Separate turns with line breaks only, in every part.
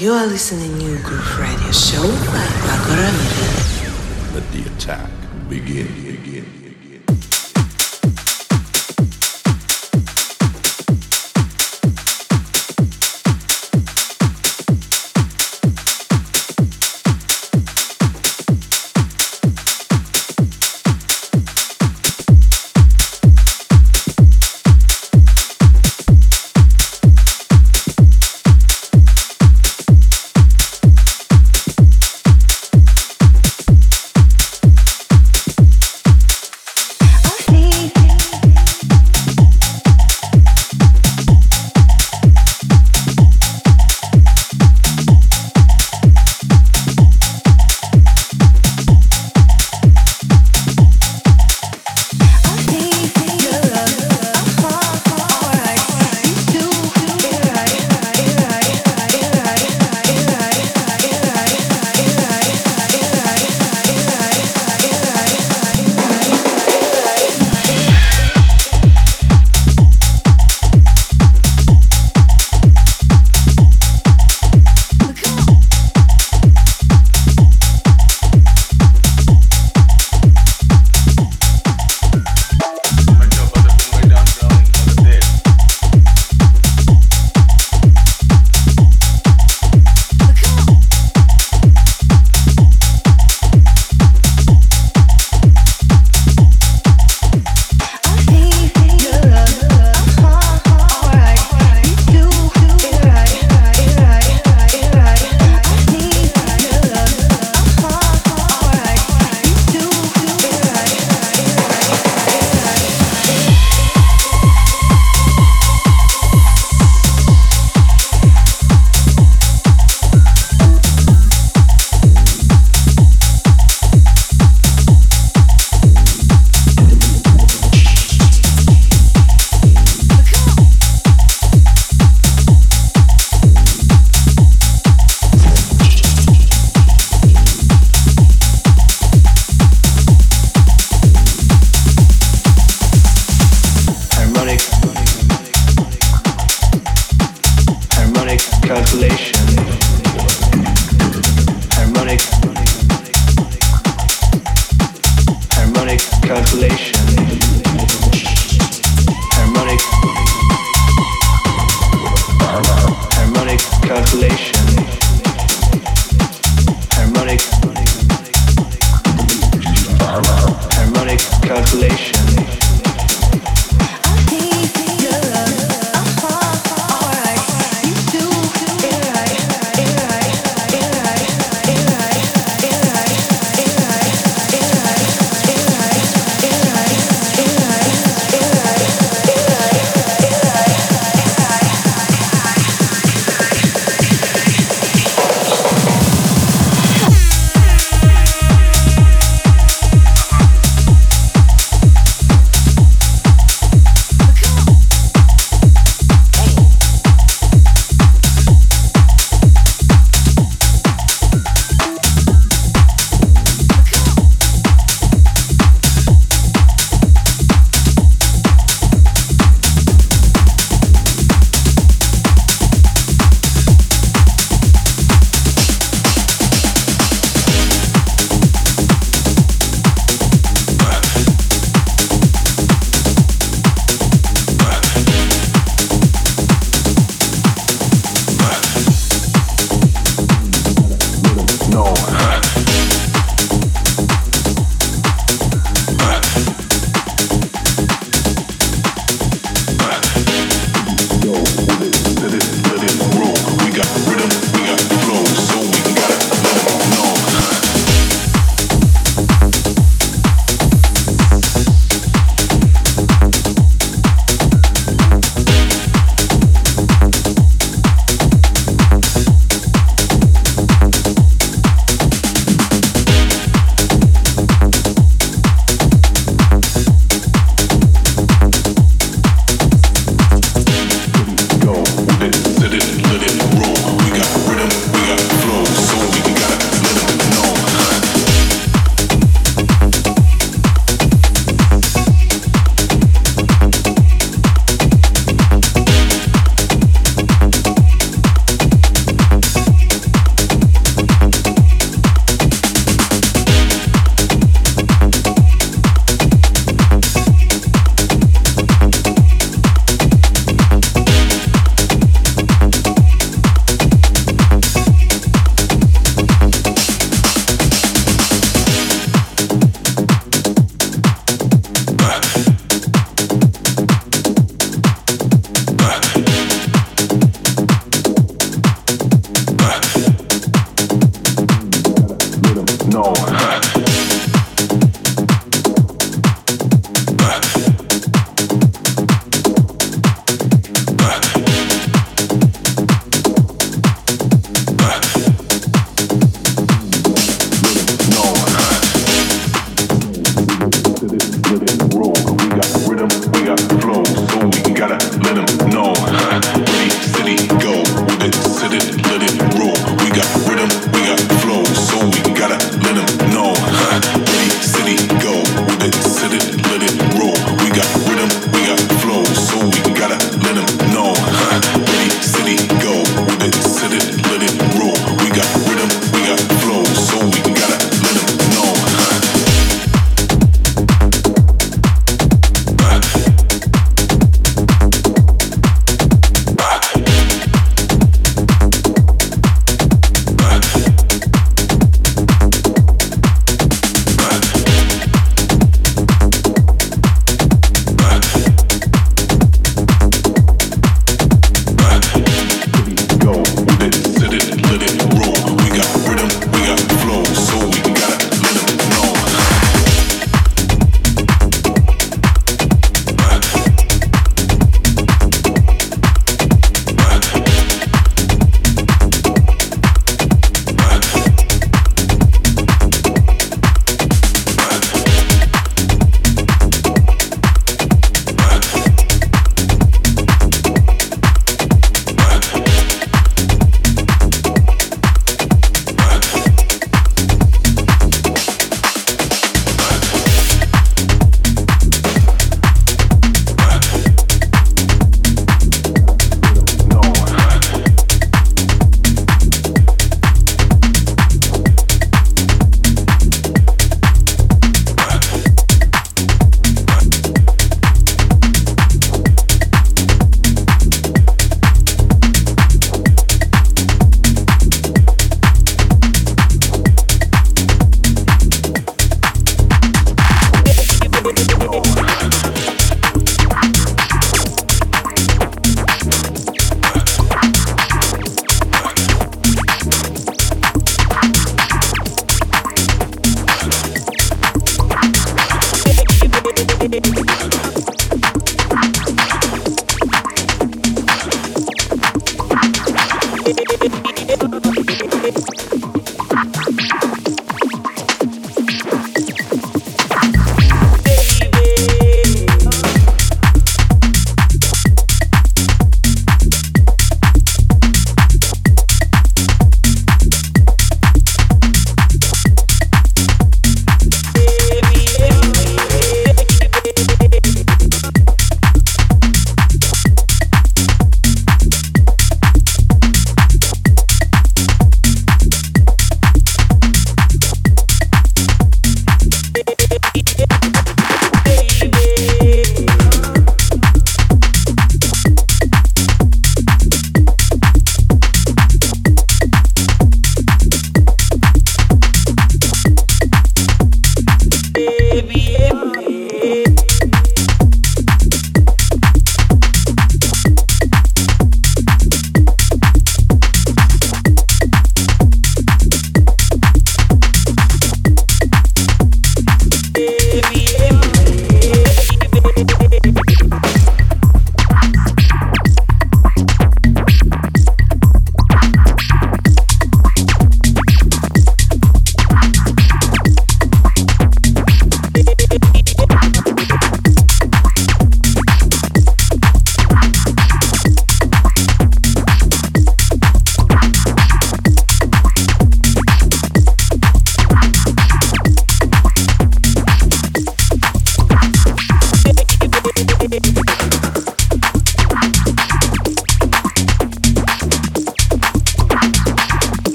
You are listening to Groove Radio Show by Pako Ramirez.
Let the attack begin.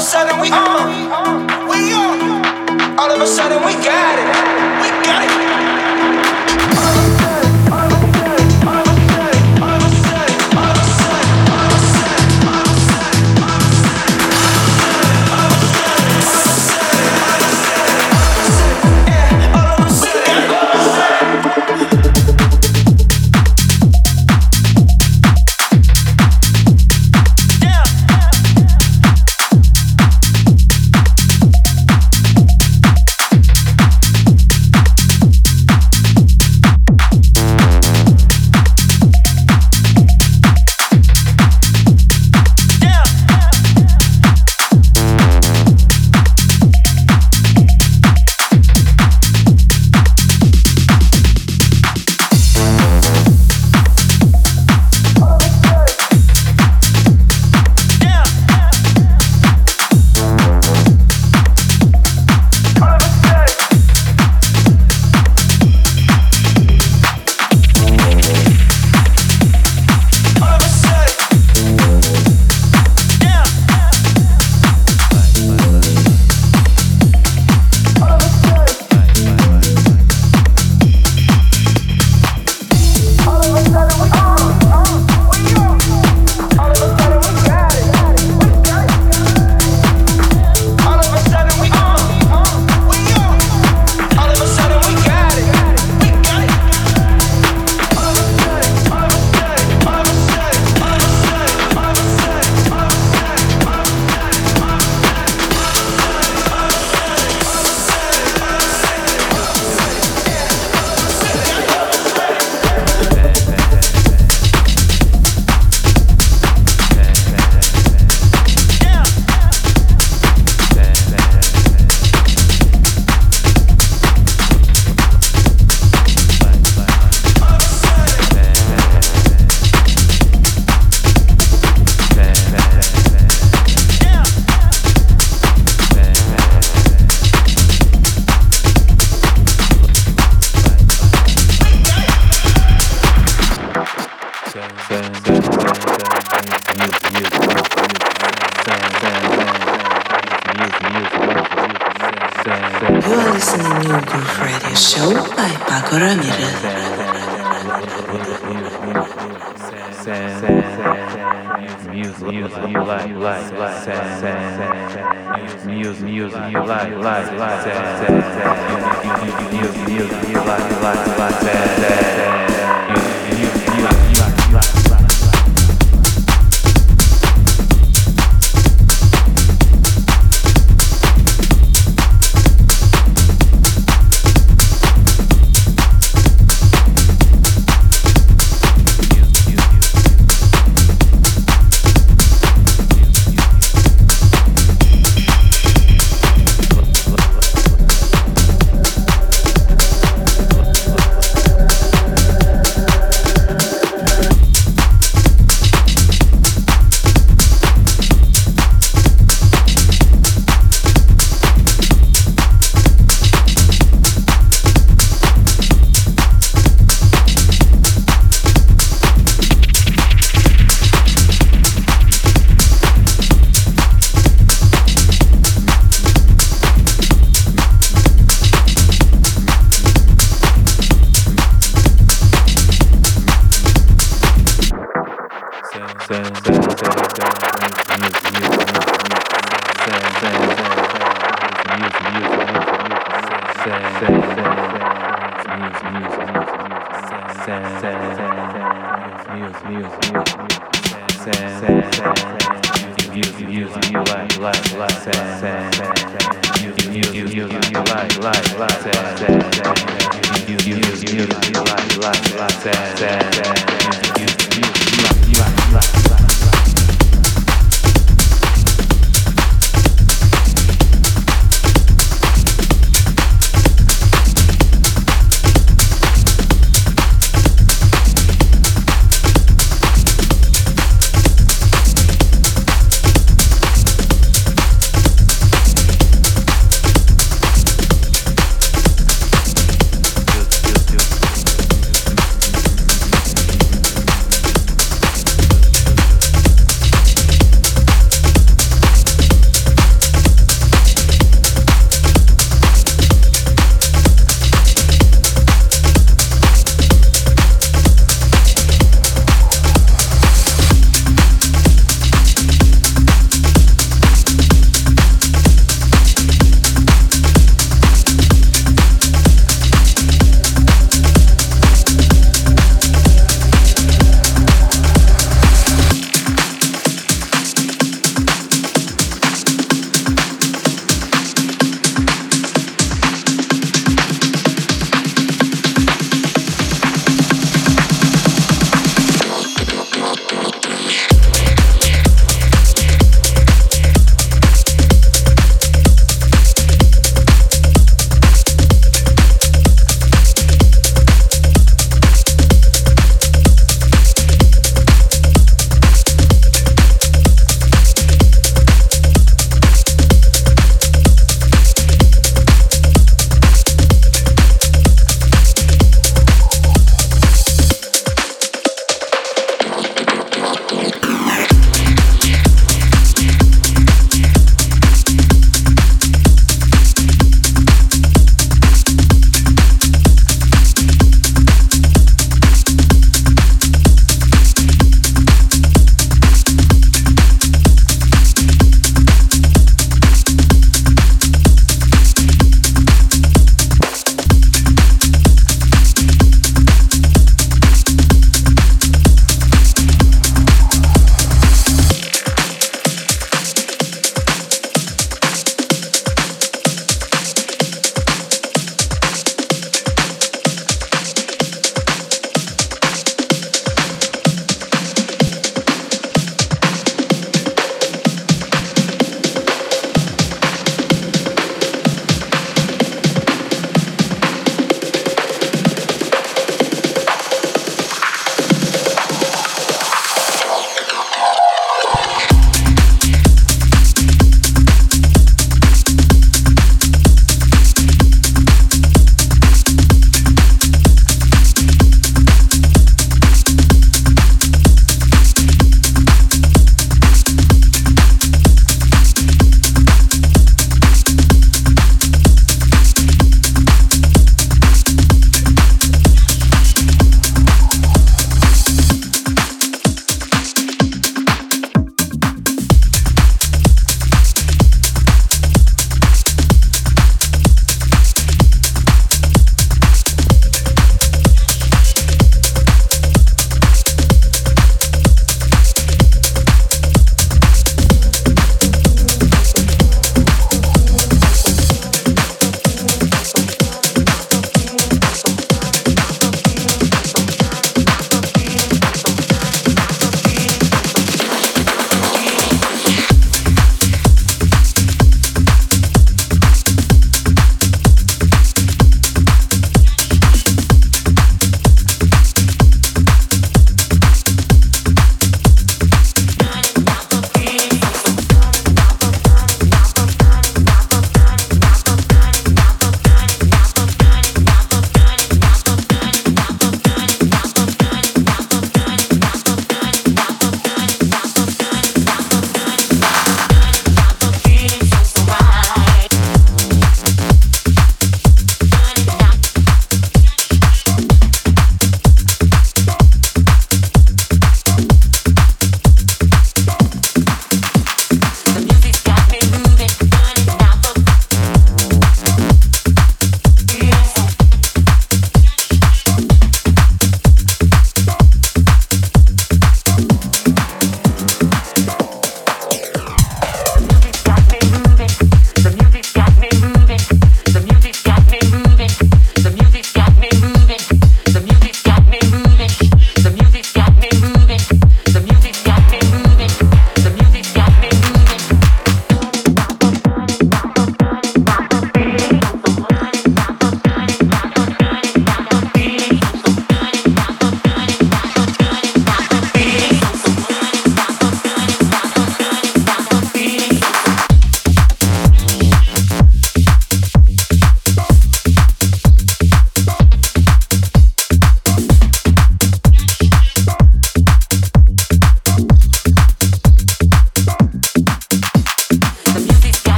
of a sudden we on. We on. All of a sudden we got it.
life, life, life, life,